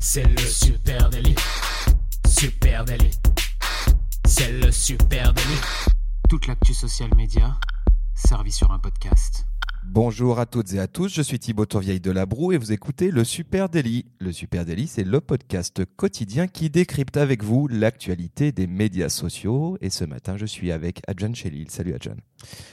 C'est le super délit. Super délit. C'est le super délit. Toute l'actu social média servie sur un podcast. Bonjour à toutes et à tous, je suis Thibaut Tourvieille de Labroue et vous écoutez le Super Daily. Le Super Daily, c'est le podcast quotidien qui décrypte avec vous l'actualité des médias sociaux. Et ce matin, je suis avec Adjan Chelil. Salut Adjan.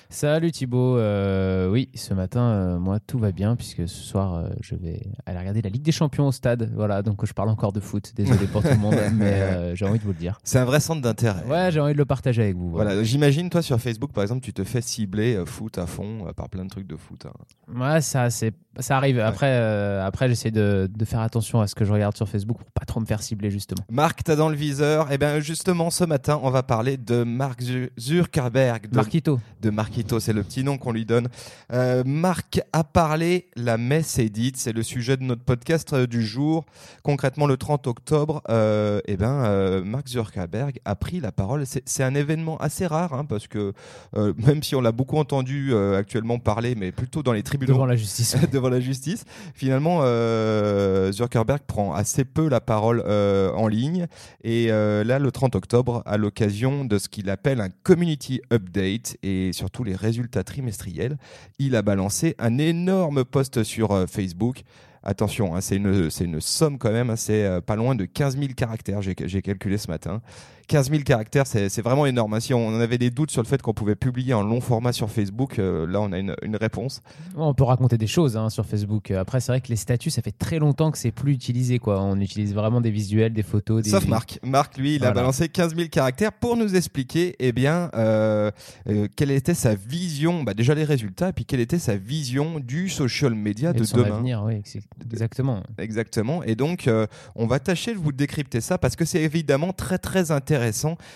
Salut Thibaut. Euh, oui, ce matin, euh, moi, tout va bien puisque ce soir, euh, je vais aller regarder la Ligue des Champions au stade. Voilà, donc je parle encore de foot. Désolé pour tout le monde, mais j'ai envie de vous le dire. C'est un vrai centre d'intérêt. Ouais, j'ai envie de le partager avec vous. Voilà, j'imagine, toi, sur Facebook, par exemple, tu te fais cibler foot à fond par plein de trucs de foot. Hein. Ouais, ça, c'est ça arrive. Après, après j'essaie de, de, faire attention à ce que je regarde sur Facebook pour pas trop me faire cibler, justement. Marc, t'as dans le viseur. Et eh bien, justement, ce matin, on va parler de Mark Zuckerberg. De, Marquito. De Marquito, c'est le petit nom qu'on lui donne. Euh, Marc a parlé, la messe est dite. C'est le sujet de notre podcast euh, du jour. Concrètement, le 30 octobre, euh, eh ben, Mark Zuckerberg a pris la parole. C'est un événement assez rare, hein, parce que même si on l'a beaucoup entendu actuellement parler, mais plutôt dans les tribunaux. Devant la justice. la justice. Finalement, euh, Zuckerberg prend assez peu la parole euh, en ligne. Et euh, là, le 30 octobre, à l'occasion de ce qu'il appelle un community update et surtout les résultats trimestriels, il a balancé un énorme post sur Facebook attention, hein, c'est une, une, somme quand même, hein, c'est pas loin de 15 000 caractères, j'ai calculé ce matin. 15 000 caractères, c'est vraiment énorme. Hein. Si on avait des doutes sur le fait qu'on pouvait publier en long format sur Facebook, euh, là on a une, réponse. On peut raconter des choses hein, sur Facebook. Après, c'est vrai que les statuts, ça fait très longtemps que c'est plus utilisé. Quoi. On utilise vraiment des visuels, des photos. Des... Sauf Marc. Marc, lui, il a balancé 15 000 caractères pour nous expliquer eh bien, euh, euh, quelle était sa vision, bah, déjà les résultats, et puis quelle était sa vision du social media de, de son demain. Avenir, oui, exactement. Exactement. Et donc, on va tâcher de vous décrypter ça parce que c'est évidemment très très intéressant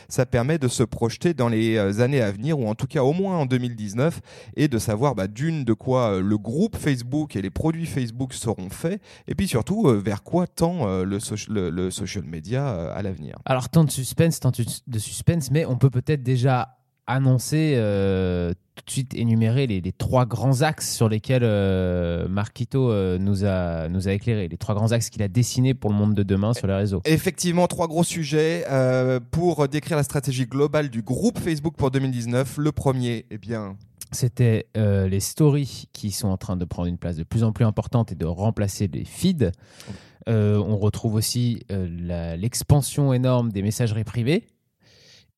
Ça permet de se projeter dans les euh, années à venir, ou en tout cas au moins en 2019, et de savoir bah, d'une de quoi euh, le groupe Facebook et les produits Facebook seront faits, et puis surtout euh, vers quoi tend le, le, social media à l'avenir. Alors tant de suspense, tant de suspense, mais on peut peut-être déjà annoncer tout de suite énumérer les, trois grands axes sur lesquels euh, Marquito euh, nous, a, nous a éclairé, les trois grands axes qu'il a dessinés pour le monde de demain sur les réseaux. Effectivement, trois gros sujets euh, pour décrire la stratégie globale du groupe Facebook pour 2019. Le premier, eh bien, c'était les stories qui sont en train de prendre une place de plus en plus importante et de remplacer les feeds. on retrouve aussi l'expansion énorme des messageries privées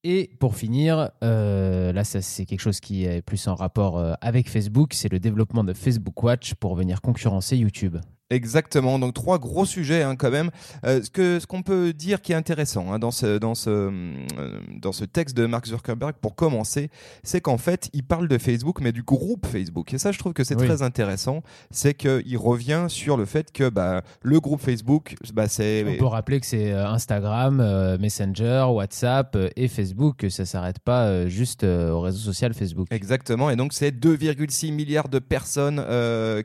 et pour finir, euh, là, c'est quelque chose qui est plus en rapport euh, avec Facebook, c'est le développement de Facebook Watch pour venir concurrencer YouTube. Exactement, donc trois gros sujets hein, quand même. Euh, ce que ce qu'on peut dire qui est intéressant hein, dans ce dans ce euh, dans ce texte de Mark Zuckerberg pour commencer, c'est qu'en fait il parle de Facebook mais du groupe Facebook et ça je trouve que c'est très intéressant, c'est qu'il revient sur le fait que bah, le groupe Facebook, bah, c'est. On peut rappeler que c'est euh, Instagram, Messenger, WhatsApp et Facebook, que ça s'arrête pas juste au réseau social Facebook. Exactement, et donc c'est 2,6 milliards de personnes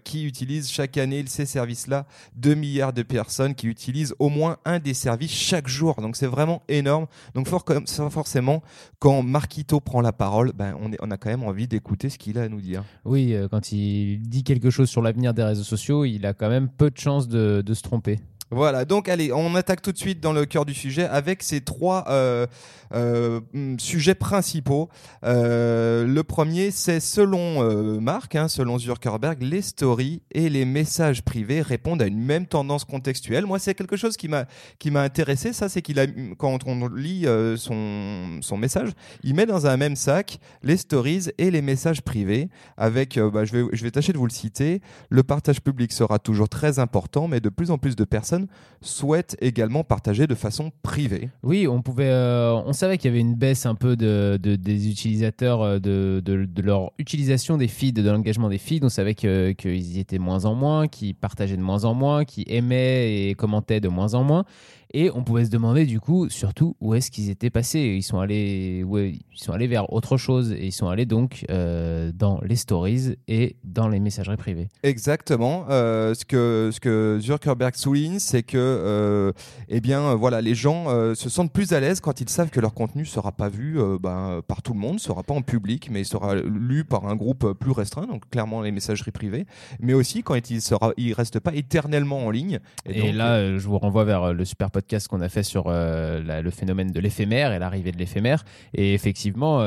qui utilisent chaque année ces services là 2 milliards de personnes qui utilisent au moins un des services chaque jour. Donc c'est vraiment énorme. Donc forcément, quand Marquito prend la parole, ben, on, a quand même envie d'écouter ce qu'il a à nous dire. Oui, euh, quand il dit quelque chose sur l'avenir des réseaux sociaux, il a quand même peu de chances de se tromper. Voilà, donc allez, on attaque tout de suite dans le cœur du sujet avec ces trois euh, euh, sujets principaux. Euh, le premier, c'est selon Marc, hein, selon Zuckerberg, les stories et les messages privés répondent à une même tendance contextuelle. Moi, c'est quelque chose qui m'a qui m'a intéressé. Ça, c'est qu'il a quand on lit son son message, il met dans un même sac les stories et les messages privés. Avec, bah, je vais je vais tâcher de vous le citer. Le partage public sera toujours très important, mais de plus en plus de personnes souhaitent également partager de façon privée. Oui, on pouvait, euh, on savait qu'il y avait une baisse un peu de, des utilisateurs, euh, de, leur utilisation des feeds, de l'engagement des feeds. On savait qu'ils y étaient moins en moins, qu'ils partageaient de moins en moins, qu'ils aimaient et commentaient de moins en moins. Et on pouvait se demander du coup, surtout, où est-ce qu'ils étaient passés. Ils sont allés, ils sont allés vers autre chose et ils sont allés donc euh, dans les stories et dans les messageries privées. Exactement. ce, que, ce que Zuckerberg souligne, c'est que, euh, eh bien, voilà, les gens se sentent plus à l'aise quand ils savent que leur contenu sera pas vu ben, par tout le monde, sera pas en public, mais sera lu par un groupe plus restreint, donc clairement les messageries privées, mais aussi quand il sera, il reste pas éternellement en ligne. Et, là, je vous renvoie vers le super podcast qu'on a fait sur le phénomène de l'éphémère et l'arrivée de l'éphémère. Et effectivement,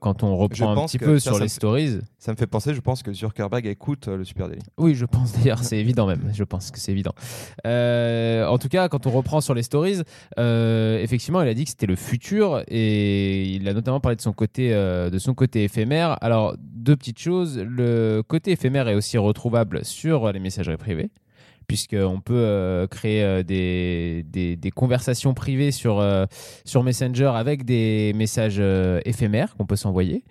quand on reprend un petit peu sur les stories, ça me fait penser, je pense que Zuckerberg écoute le Super Daily. Oui, je pense d'ailleurs, c'est évident même. Je pense que c'est évident. Euh, en tout cas, quand on reprend sur les stories, euh, effectivement, il a dit que c'était le futur et il a notamment parlé de son côté, euh, de son côté éphémère. Alors, deux petites choses. Le côté éphémère est aussi retrouvable sur les messageries privées puisqu'on peut créer des, des, conversations privées sur, sur Messenger avec des messages éphémères qu'on peut s'envoyer.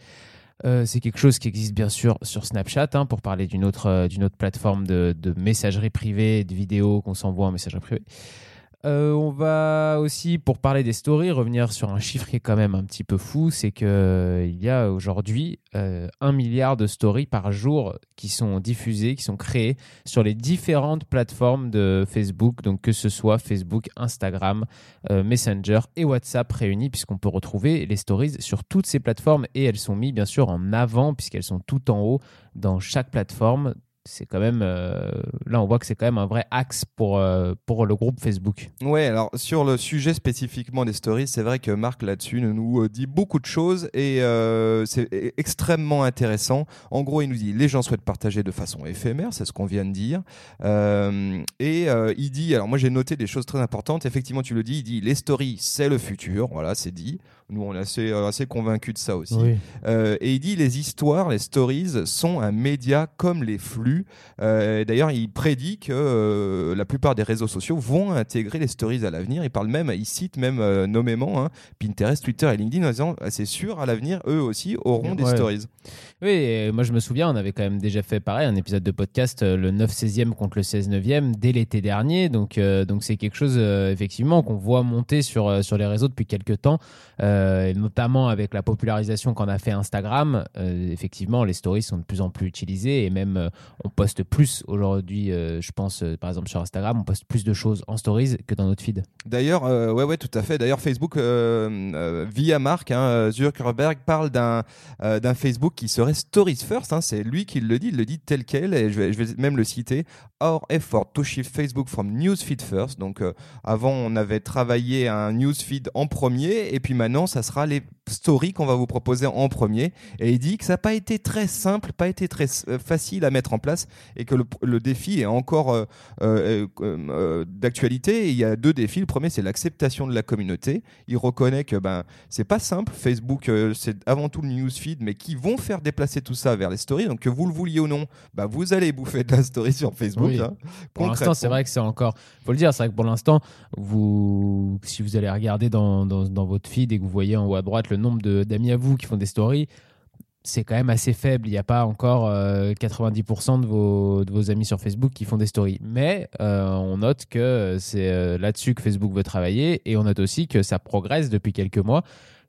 Euh, c'est quelque chose qui existe bien sûr sur Snapchat, hein, pour parler d'une autre, euh, d'une autre plateforme de, de, messagerie privée, de vidéos qu'on s'envoie en messagerie privée. Euh, on va aussi, pour parler des stories, revenir sur un chiffre qui est quand même un petit peu fou, c'est qu'il euh, y a aujourd'hui euh, un milliard de stories par jour qui sont diffusées, qui sont créées sur les différentes plateformes de Facebook, donc que ce soit Facebook, Instagram, Messenger et WhatsApp réunis, puisqu'on peut retrouver les stories sur toutes ces plateformes. Et elles sont mises bien sûr en avant, puisqu'elles sont tout en haut dans chaque plateforme c'est quand même euh, là on voit que c'est quand même un vrai axe pour euh, pour le groupe Facebook. Ouais, alors sur le sujet spécifiquement des stories, c'est vrai que Marc là-dessus nous euh, dit beaucoup de choses et c'est e-, extrêmement intéressant. En gros, il nous dit les gens souhaitent partager de façon éphémère, c'est ce qu'on vient de dire. et il dit, alors moi j'ai noté des choses très importantes. Effectivement, tu le dis, il dit les stories c'est le futur, voilà, c'est dit. Nous, on est assez, assez convaincus de ça aussi. et il dit les histoires, les stories sont un média comme les flux euh, d'ailleurs, il prédit que euh, la plupart des réseaux sociaux vont intégrer les stories à l'avenir. Il parle même, il cite même euh, nommément hein, Pinterest, Twitter et LinkedIn en disant ah, c'est sûr, à l'avenir, eux aussi auront des stories. Oui, moi je me souviens, on avait quand même déjà fait pareil, un épisode de podcast, le 9-16e contre le 16-9e, dès l'été dernier. Donc donc c'est quelque chose, effectivement, qu'on voit monter sur, sur les réseaux depuis quelques temps, et notamment avec la popularisation qu'en a fait Instagram. effectivement, les stories sont de plus en plus utilisées et même on poste plus aujourd'hui, euh, je pense, euh, par exemple sur Instagram, on poste plus de choses en stories que dans notre feed. D'ailleurs, euh, ouais, ouais, tout à fait. D'ailleurs, Facebook, via Marc, hein, Zuckerberg parle d'un d'un Facebook qui serait Stories First. Hein. c'est lui qui le dit, il le dit tel quel, et je vais, je vais même le citer. Our effort to shift Facebook from newsfeed first. Donc, avant, on avait travaillé un newsfeed en premier, et puis maintenant, ça sera les stories qu'on va vous proposer en premier. Et il dit que ça n'a pas été très simple, pas été très facile à mettre en place et que le, défi est encore euh, euh, euh, d'actualité. Il y a deux défis. Le premier, c'est l'acceptation de la communauté. Il reconnaît que ben c'est pas simple. Facebook, c'est avant tout le newsfeed, mais qui vont faire déplacer tout ça vers les stories. Donc que vous le vouliez ou non, ben, vous allez bouffer de la story sur Facebook. Hein. pour l'instant, c'est vrai que c'est encore. Faut le dire, c'est vrai que pour l'instant, vous, si vous allez regarder dans, dans, dans, votre feed et que vous voyez en haut à droite le nombre d'amis à vous qui font des stories, c'est quand même assez faible. Il n'y a pas encore 90% euh, de vos, de vos amis sur Facebook qui font des stories. Mais euh, on note que c'est euh, là-dessus que Facebook veut travailler et on note aussi que ça progresse depuis quelques mois.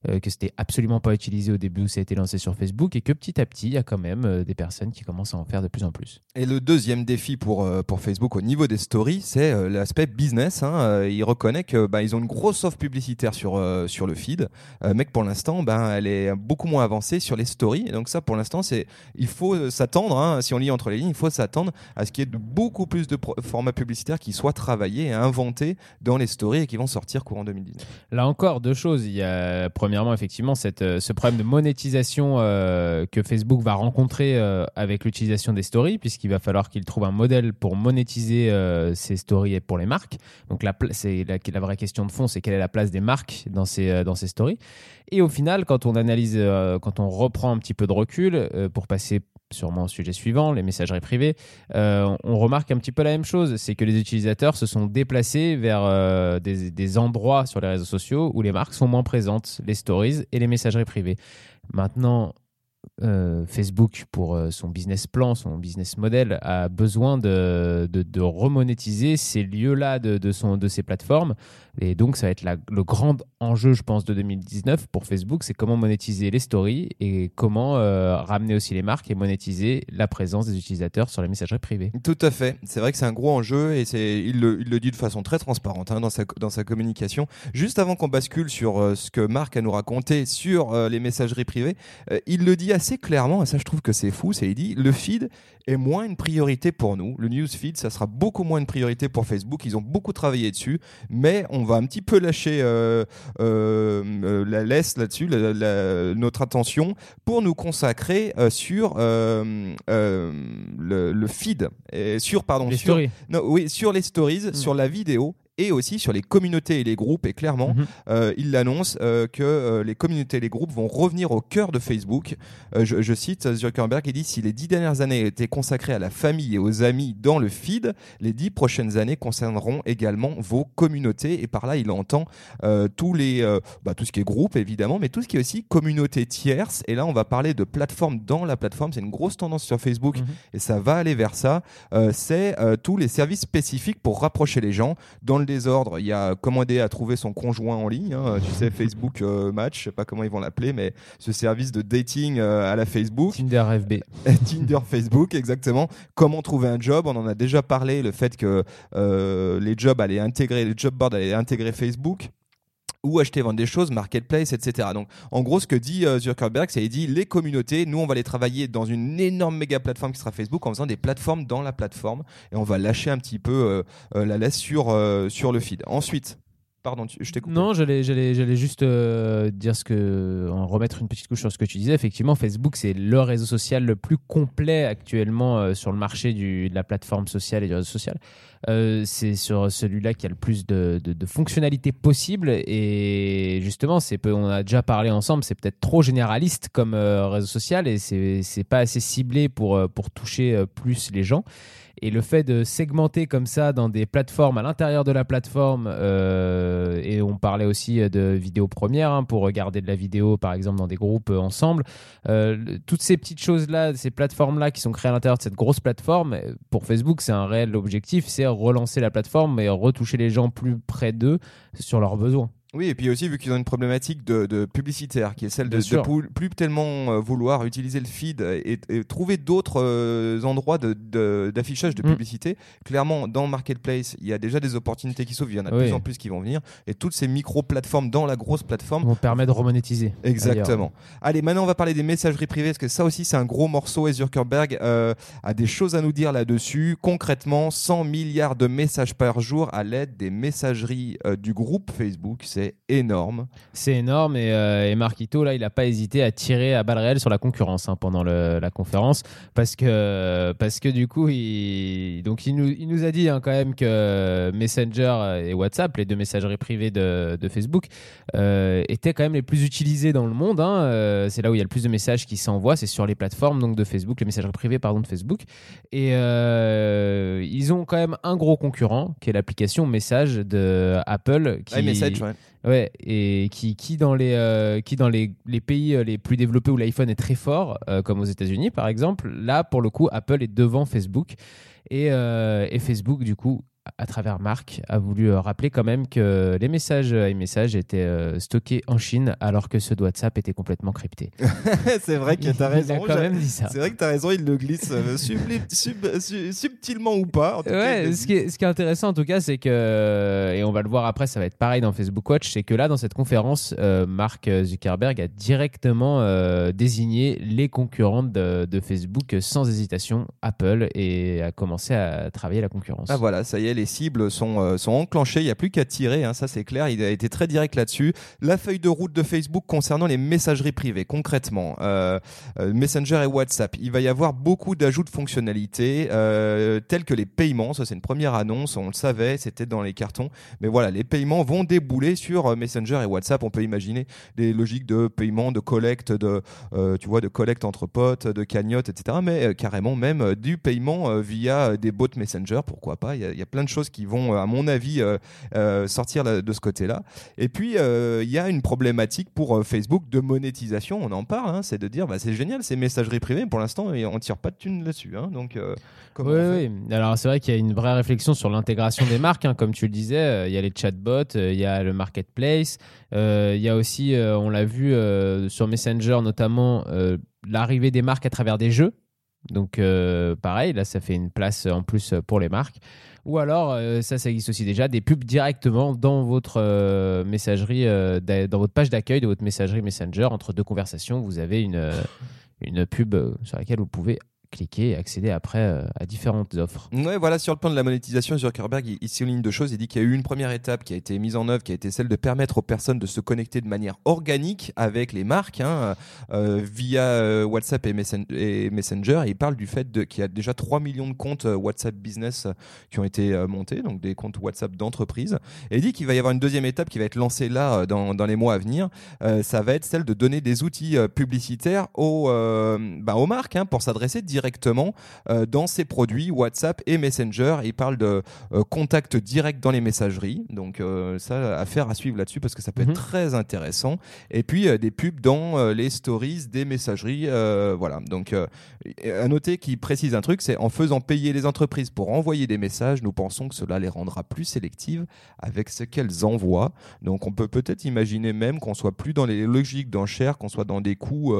Euh, que c'était absolument pas utilisé au début où ça a été lancé sur Facebook et que petit à petit, il y a quand même euh, des personnes qui commencent à en faire de plus en plus. Et le deuxième défi pour, euh, pour Facebook au niveau des stories, c'est l'aspect business. Hein. Il reconnaît que bah, ils ont une grosse offre publicitaire sur, sur le feed, mais que pour l'instant, bah, elle est beaucoup moins avancée sur les stories. Et donc ça, pour l'instant, c'est il faut s'attendre, hein, si on lit entre les lignes, il faut s'attendre à ce qu'il y ait beaucoup plus de formats publicitaires qui soient travaillés et inventés dans les stories et qui vont sortir courant 2019. Là encore, deux choses. Il y a premièrement, effectivement, cette, euh, ce problème de monétisation euh, que Facebook va rencontrer euh, avec l'utilisation des stories, puisqu'il va falloir qu'il trouve un modèle pour monétiser ces stories pour les marques. Donc, la, la, vraie question de fond, c'est quelle est la place des marques dans ces, dans ces stories. Et au final, quand on analyse, quand on reprend un petit peu de recul pour passer sûrement au sujet suivant, les messageries privées, euh, on remarque un petit peu la même chose, c'est que les utilisateurs se sont déplacés vers euh, des, endroits sur les réseaux sociaux où les marques sont moins présentes, les stories et les messageries privées. Maintenant, euh, Facebook, pour euh, son business plan, son business model, a besoin de, de, remonétiser ces lieux-là de, de, de ses plateformes. Et donc, ça va être le grand enjeu, je pense, de 2019 pour Facebook, c'est comment monétiser les stories et comment euh, ramener aussi les marques et monétiser la présence des utilisateurs sur les messageries privées. Tout à fait. C'est vrai que c'est un gros enjeu et il le, il le dit de façon très transparente hein, dans sa dans sa communication. Juste avant qu'on bascule sur ce que Marc a nous raconté sur les messageries privées, il le dit assez clairement et ça je trouve que c'est fou. C'est il dit le feed est moins une priorité pour nous. Le newsfeed, ça sera beaucoup moins une priorité pour Facebook. Ils ont beaucoup travaillé dessus, mais on va un petit peu lâcher euh, euh, euh, la laisse là-dessus, la- la- notre attention pour nous consacrer euh, sur le, le feed, et sur pardon les sur, stories. non, oui, sur les stories, sur la vidéo et aussi sur les communautés et les groupes. Et clairement, Mhm. euh, il l'annonce euh, que euh, les communautés et les groupes vont revenir au cœur de Facebook. Je, je cite Zuckerberg, il dit si les dix dernières années étaient consacrées à la famille et aux amis dans le feed, les dix prochaines années concerneront également vos communautés. Et par là, il entend tous les, bah, tout ce qui est groupe évidemment, mais tout ce qui est aussi communauté tierce. Et là, on va parler de plateforme dans la plateforme. C'est une grosse tendance sur Facebook Mhm. et ça va aller vers ça. Euh, c'est euh, tous les services spécifiques pour rapprocher les gens. Dans le désordre, il y a comment aider à trouver son conjoint en ligne. hein. tu sais, Facebook euh, Match, je sais pas comment ils vont l'appeler, mais ce service de dating euh, à la Facebook. Tinder FB. Tinder, Facebook, exactement. Comment trouver un job? On en a déjà parlé, le fait que euh, les jobs allaient intégrer, les job boards allaient intégrer Facebook ou acheter vendre des choses, marketplace, etc. Donc, en gros, ce que dit euh, Zuckerberg, c'est il dit les communautés, nous, on va les travailler dans une énorme méga plateforme qui sera Facebook en faisant des plateformes dans la plateforme et on va lâcher un petit peu euh, euh, la laisse sur euh, sur le feed. Ensuite, pardon, je. Non, j'allais, juste euh, dire ce que, en remettre une petite couche sur ce que tu disais. Effectivement, Facebook, c'est le réseau social le plus complet actuellement euh, sur le marché de la plateforme sociale et du réseau social. Euh, c'est sur celui-là qu'il y a le plus de, fonctionnalités possibles. Et justement, on a déjà parlé ensemble, c'est peut-être trop généraliste comme réseau social et c'est, c'est pas assez ciblé pour, pour toucher plus les gens. Et le fait de segmenter comme ça dans des plateformes à l'intérieur de la plateforme, euh, et on parlait aussi de vidéos premières hein, pour regarder de la vidéo par exemple dans des groupes euh, ensemble. Euh, toutes ces petites choses-là, ces plateformes-là qui sont créées à l'intérieur de cette grosse plateforme, pour Facebook, c'est un réel objectif, c'est relancer la plateforme et retoucher les gens plus près d'eux sur leurs besoins. Oui, et puis aussi, vu qu'ils ont une problématique de, de publicitaire, qui est celle de, de pou- plus tellement euh, vouloir utiliser le feed et, et trouver d'autres euh, endroits de- de- d'affichage de, Mm. publicité. Clairement, dans Marketplace, il y a déjà des opportunités qui s'ouvrent, il y en a de Oui. plus en plus qui vont venir. Et toutes ces micro-plateformes dans la grosse plateforme, vont permettre de remonétiser. Exactement. Allez, maintenant on va parler des messageries privées parce que ça aussi c'est un gros morceau et Zuckerberg euh, a des choses à nous dire là-dessus. Concrètement, 100 milliards de messages par jour à l'aide des messageries euh, du groupe Facebook, c'est énorme. C'est énorme et, euh, et Marquito, là, il n'a pas hésité à tirer à balles réelles sur la concurrence hein, pendant le- la conférence parce que, parce que du coup, il, donc il, nous, il nous a dit hein, quand même que Messenger et WhatsApp, les deux messageries privées de, de Facebook, euh, étaient quand même les plus utilisées dans le monde. hein. Euh, c'est là où il y a le plus de messages qui s'envoient, c'est sur les plateformes donc de Facebook, les messageries privées pardon, de Facebook. Et euh, ils ont quand même un gros concurrent qui est l'application Message de Apple. Qui, ouais. Ouais, et qui, dans, les, euh, qui dans les, les pays euh, les plus développés où l'iPhone est très fort, euh, comme aux États-Unis par exemple, là pour le coup, Apple est devant Facebook. Euh, et Facebook, du coup, à travers Marc, a voulu euh, rappeler quand même que les messages iMessage étaient euh, stockés en Chine alors que ceux de WhatsApp étaient complètement cryptés. c'est vrai que tu as Il a raison. quand J'a- même dit ça. C'est vrai que tu as raison, il le glisse euh, subli- sub- su- subtilement ou pas. En tout Ouais, ce qui, est, ce qui est intéressant en tout cas, c'est que, et on va le voir après, ça va être pareil dans Facebook Watch, c'est que là, dans cette conférence, euh, Mark Zuckerberg a directement euh, désigné les concurrentes de, de Facebook sans hésitation, Apple, et a commencé à travailler la concurrence. Ah voilà, ça y est, les cibles sont, euh, sont enclenchées, il n'y a plus qu'à tirer, hein, ça c'est clair, il a été très direct là-dessus. La feuille de route de Facebook concernant les messageries privées, concrètement, euh, euh, Messenger et WhatsApp, il va y avoir beaucoup d'ajouts de fonctionnalités, euh, tels que les paiements, ça c'est une première annonce, on le savait, c'était dans les cartons, mais voilà, les paiements vont débouler sur Messenger et WhatsApp, on peut imaginer des logiques de paiement, de collecte, de, tu vois, de collecte entre potes, de cagnotte, etc., mais carrément même du paiement via des bots Messenger, pourquoi pas, il y, a- y a plein de choses choses qui vont, à mon avis, sortir de ce côté-là. Et puis, il y a une problématique pour Facebook de monétisation. On en parle, hein, c'est de dire, bah, c'est génial, ces messageries privées. Pour l'instant, on tire pas de thunes là-dessus. Hein, donc, oui, oui. Alors c'est vrai qu'il y a une vraie réflexion sur l'intégration des marques, hein, comme tu le disais. Il y a les chatbots, il y a le marketplace, il y a aussi, on l'a vu sur Messenger notamment, l'arrivée des marques à travers des jeux. Donc euh, pareil, là ça fait une place en plus pour les marques. Ou alors, euh, ça, ça existe aussi déjà, des pubs directement dans votre euh, messagerie, dans votre page d'accueil de votre messagerie Messenger. Entre deux conversations, vous avez une pub sur laquelle vous pouvez cliquer et accéder après euh, à différentes offres. Ouais, voilà, sur le plan de la monétisation, Zuckerberg, il, il souligne deux choses. Il dit qu'il y a eu une première étape qui a été mise en œuvre, qui a été celle de permettre aux personnes de se connecter de manière organique avec les marques hein, euh, via euh, WhatsApp et, Messenger. Et il parle du fait qu'il y a déjà 3 millions de comptes WhatsApp Business qui ont été montés, donc des comptes WhatsApp d'entreprise. Et il dit qu'il va y avoir une deuxième étape qui va être lancée là dans, les mois à venir. ça va être celle de donner des outils publicitaires aux, bah, marques hein, pour s'adresser directement directement euh, dans ses produits WhatsApp et Messenger. Il parle de euh, contact direct dans les messageries. Donc euh, ça, affaire à suivre là-dessus parce que ça peut être mhm. très intéressant. Et puis des pubs dans les stories des messageries. voilà. Donc à noter qu'il précise un truc, c'est en faisant payer les entreprises pour envoyer des messages, nous pensons que cela les rendra plus sélectives avec ce qu'elles envoient. Donc on peut peut-être imaginer même qu'on soit plus dans les logiques d'enchères, qu'on soit dans des coûts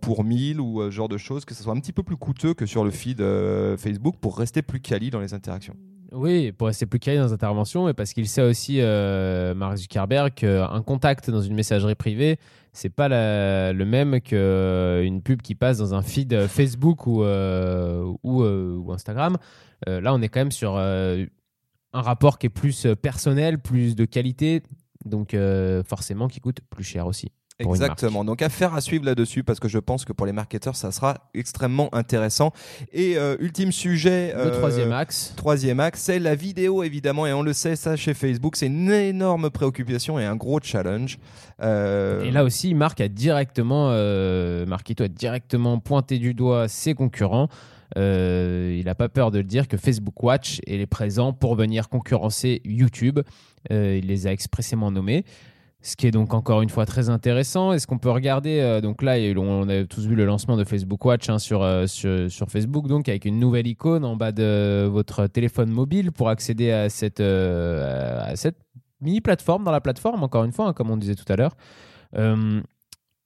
pour 1000 ou ce genre de choses, que ce soit un petit peu plus coûteux que sur le feed euh, Facebook pour rester plus quali dans les interactions. Oui, pour rester plus quali dans les interventions, et parce qu'il sait aussi, euh, Mark Zuckerberg, qu'un contact dans une messagerie privée, c'est pas le même qu'une pub qui passe dans un feed Facebook ou, euh, ou, Instagram. là, on est quand même sur un rapport qui est plus personnel, plus de qualité, donc forcément qui coûte plus cher aussi. Exactement. Donc affaire à suivre là-dessus parce que je pense que pour les marketeurs ça sera extrêmement intéressant. Et euh, ultime sujet. Le euh, troisième axe. Troisième axe, c'est la vidéo évidemment et on le sait ça chez Facebook, c'est une énorme préoccupation et un gros challenge. Euh, et là aussi, Marc a directement, Marquito a directement pointé du doigt ses concurrents. il n'a pas peur de le dire que Facebook Watch est présent pour venir concurrencer YouTube. il les a expressément nommés. Ce qui est donc encore une fois très intéressant. Est-ce qu'on peut regarder euh, Donc là, on a tous vu le lancement de Facebook Watch hein, euh, sur, sur, Facebook, donc avec une nouvelle icône en bas de votre téléphone mobile pour accéder à cette, euh, cette mini plateforme dans la plateforme. Encore une fois, hein, comme on disait tout à l'heure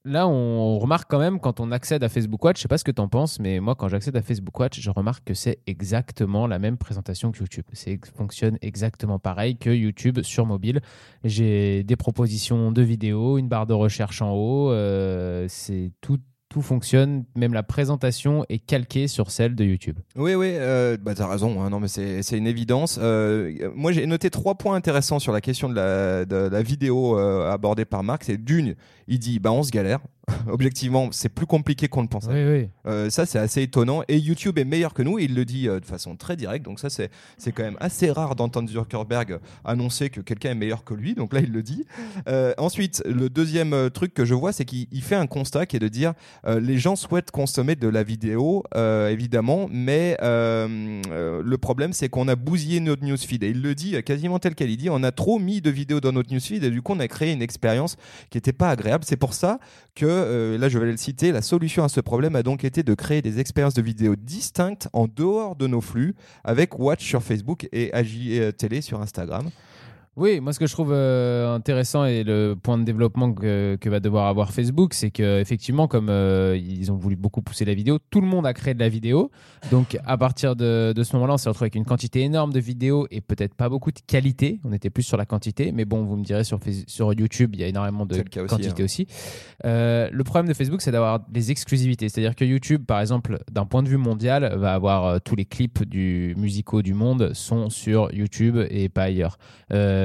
là, on remarque quand même quand on accède à Facebook Watch, je sais pas ce que tu en penses, mais moi, quand j'accède à Facebook Watch, je remarque que c'est exactement la même présentation que YouTube. Ça fonctionne exactement pareil que YouTube sur mobile. J'ai des propositions de vidéos, une barre de recherche en haut, euh, c'est tout tout fonctionne, même la présentation est calquée sur celle de YouTube. Oui, oui, euh, bah, tu as raison, hein. non, mais c'est une évidence. Euh, moi, j'ai noté trois points intéressants sur la question de la, de la vidéo euh, abordée par Marc. C'est d'une, il dit, bah, on se galère. Objectivement, c'est plus compliqué qu'on le pensait. Euh, ça, c'est assez étonnant. Et YouTube est meilleur que nous. Et il le dit euh, de façon très directe. Donc ça, c'est quand même assez rare d'entendre Zuckerberg annoncer que quelqu'un est meilleur que lui. Donc là, il le dit. Euh, ensuite, le deuxième truc que je vois, c'est qu'il fait un constat qui est de dire les gens souhaitent consommer de la vidéo, évidemment, mais le problème, c'est qu'on a bousillé notre newsfeed. Et il le dit quasiment tel quel. Il dit on a trop mis de vidéos dans notre newsfeed et du coup, on a créé une expérience qui n'était pas agréable. C'est pour ça que euh, là je vais le citer, la solution à ce problème a donc été de créer des expériences de vidéo distinctes en dehors de nos flux avec Watch sur Facebook et AJ euh, Télé sur Instagram. Oui, moi ce que je trouve euh, intéressant et le point de développement que, va devoir avoir Facebook, c'est que effectivement, comme euh, ils ont voulu beaucoup pousser la vidéo, tout le monde a créé de la vidéo. Donc à partir de, de ce moment-là, on s'est retrouvé avec une quantité énorme de vidéos et peut-être pas beaucoup de qualité. On était plus sur la quantité, mais bon, vous me direz sur, sur YouTube, il y a énormément de quantité aussi. Hein. Euh, le problème de Facebook, c'est d'avoir des exclusivités. C'est-à-dire que YouTube, par exemple, d'un point de vue mondial, va avoir tous les clips du musicaux du monde sont sur YouTube et pas ailleurs. Euh,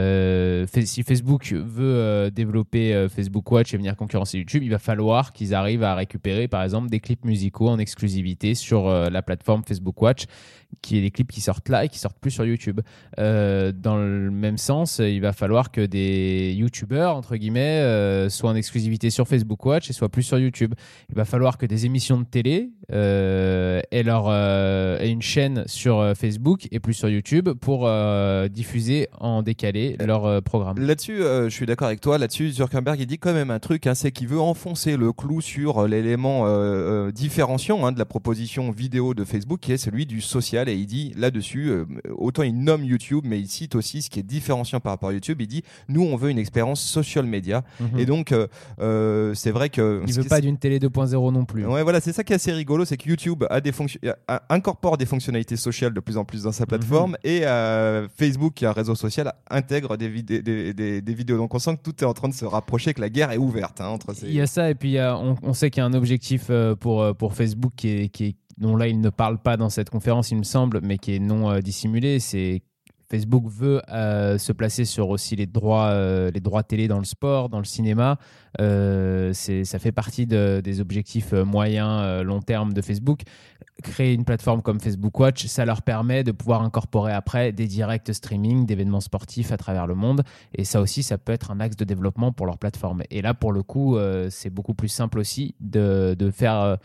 fa- si Facebook veut euh, développer euh, Facebook Watch et venir concurrencer YouTube, il va falloir qu'ils arrivent à récupérer par exemple des clips musicaux en exclusivité sur euh, la plateforme Facebook Watch, qui est des clips qui sortent là et qui sortent plus sur YouTube. Euh, dans le même sens, il va falloir que des YouTubeurs entre guillemets euh, soient en exclusivité sur Facebook Watch et soient plus sur YouTube. Il va falloir que des émissions de télé euh, aient, leur, euh, aient une chaîne sur euh, Facebook et plus sur YouTube pour euh, diffuser en décalé leur euh, programme. Là-dessus, euh, je suis d'accord avec toi. Là-dessus, Zuckerberg, il dit quand même un truc, hein, c'est qu'il veut enfoncer le clou sur euh, l'élément euh, euh, différenciant hein, de la proposition vidéo de Facebook, qui est celui du social. Et il dit là-dessus, euh, autant il nomme YouTube, mais il cite aussi ce qui est différenciant par rapport à YouTube. Il dit, nous, on veut une expérience social media. Mhm. Et donc, euh, euh, c'est vrai que... Il veut pas d'une télé 2.0 non plus. Ouais, voilà, c'est ça qui est assez rigolo, c'est que YouTube a des fonction- a- incorpore des fonctionnalités sociales de plus en plus dans sa plateforme et euh, Facebook, qui est un réseau social, intègre des, des, vidéos. Donc on sent que tout est en train de se rapprocher, que la guerre est ouverte hein, entre ces. Il y a ça, et puis on sait qu'il y a un objectif euh, pour, euh, pour Facebook qui est, qui est- dont là il ne parle pas dans cette conférence, il me semble, mais qui est non euh, dissimulé. C'est Facebook veut euh, se placer sur aussi les droits, euh, les droits télé dans le sport, dans le cinéma. Euh, ça fait partie de- des objectifs moyens, long terme de Facebook. Créer une plateforme comme Facebook Watch, ça leur permet de pouvoir incorporer après des directs streaming d'événements sportifs à travers le monde. Et ça aussi, ça peut être un axe de développement pour leur plateforme. Et là, pour le coup, c'est beaucoup plus simple aussi de, de faire,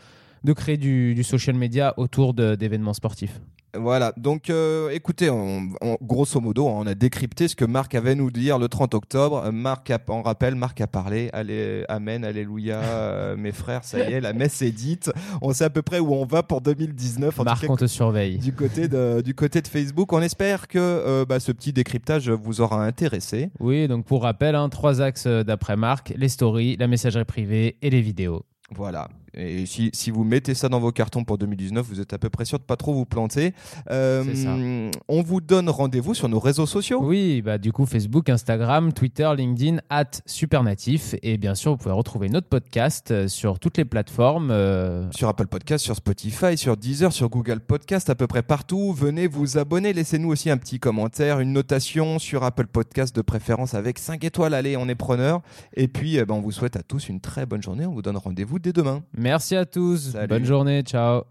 de créer du, du social media autour d'événements sportifs. Voilà, donc euh, écoutez, on, on- grosso modo, on a décrypté ce que Marc avait à nous dire le 30 octobre. Euh, Marc, a, on rappelle, Marc a parlé. Allez, Amen, Alléluia, euh, mes frères, ça y est, la messe est dite. On sait à peu près où on va pour 2019. En Marc, tout cas, on te surveille. du côté de, du côté de Facebook. On espère que euh, bah, ce petit décryptage vous aura intéressé. Oui, donc pour rappel, hein, trois axes d'après Marc les stories, la messagerie privée et les vidéos. Voilà. Et si, si vous mettez ça dans vos cartons pour 2019, vous êtes à peu près sûr de pas trop vous planter. Euh. On vous donne rendez-vous sur nos réseaux sociaux. Oui, bah du coup Facebook, Instagram, Twitter, LinkedIn, at Supernatif. Et bien sûr, vous pouvez retrouver notre podcast euh, sur toutes les plateformes. euh, Sur Apple Podcast, sur Spotify, sur Deezer, sur Google Podcast, à peu près partout. Venez vous abonner, laissez-nous aussi un petit commentaire, une notation sur Apple Podcast de préférence avec 5 étoiles. Allez, on est preneur. Et puis, eh ben, on vous souhaite à tous une très bonne journée. On vous donne rendez-vous dès demain. Merci à tous. Salut. Bonne journée. Ciao.